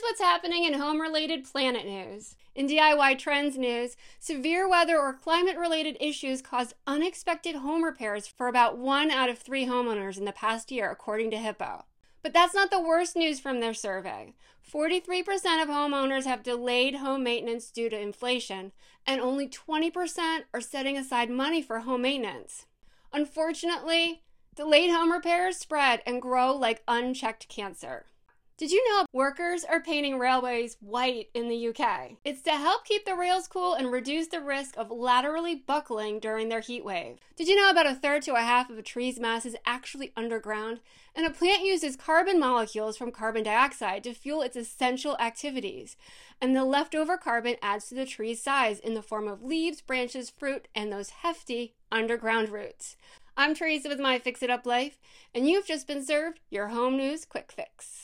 Here's what's happening in home related planet news. In DIY trends news, severe weather or climate related issues caused unexpected home repairs for about one out of three homeowners in the past year, according to Hippo. But that's not the worst news from their survey. 43% of homeowners have delayed home maintenance due to inflation, and only 20% are setting aside money for home maintenance. Unfortunately, delayed home repairs spread and grow like unchecked cancer. Did you know workers are painting railways white in the UK? It's to help keep the rails cool and reduce the risk of laterally buckling during their heat wave. Did you know about a third to a half of a tree's mass is actually underground? And a plant uses carbon molecules from carbon dioxide to fuel its essential activities. And the leftover carbon adds to the tree's size in the form of leaves, branches, fruit, and those hefty underground roots. I'm Teresa with My Fix It Up Life, and you've just been served your home news quick fix.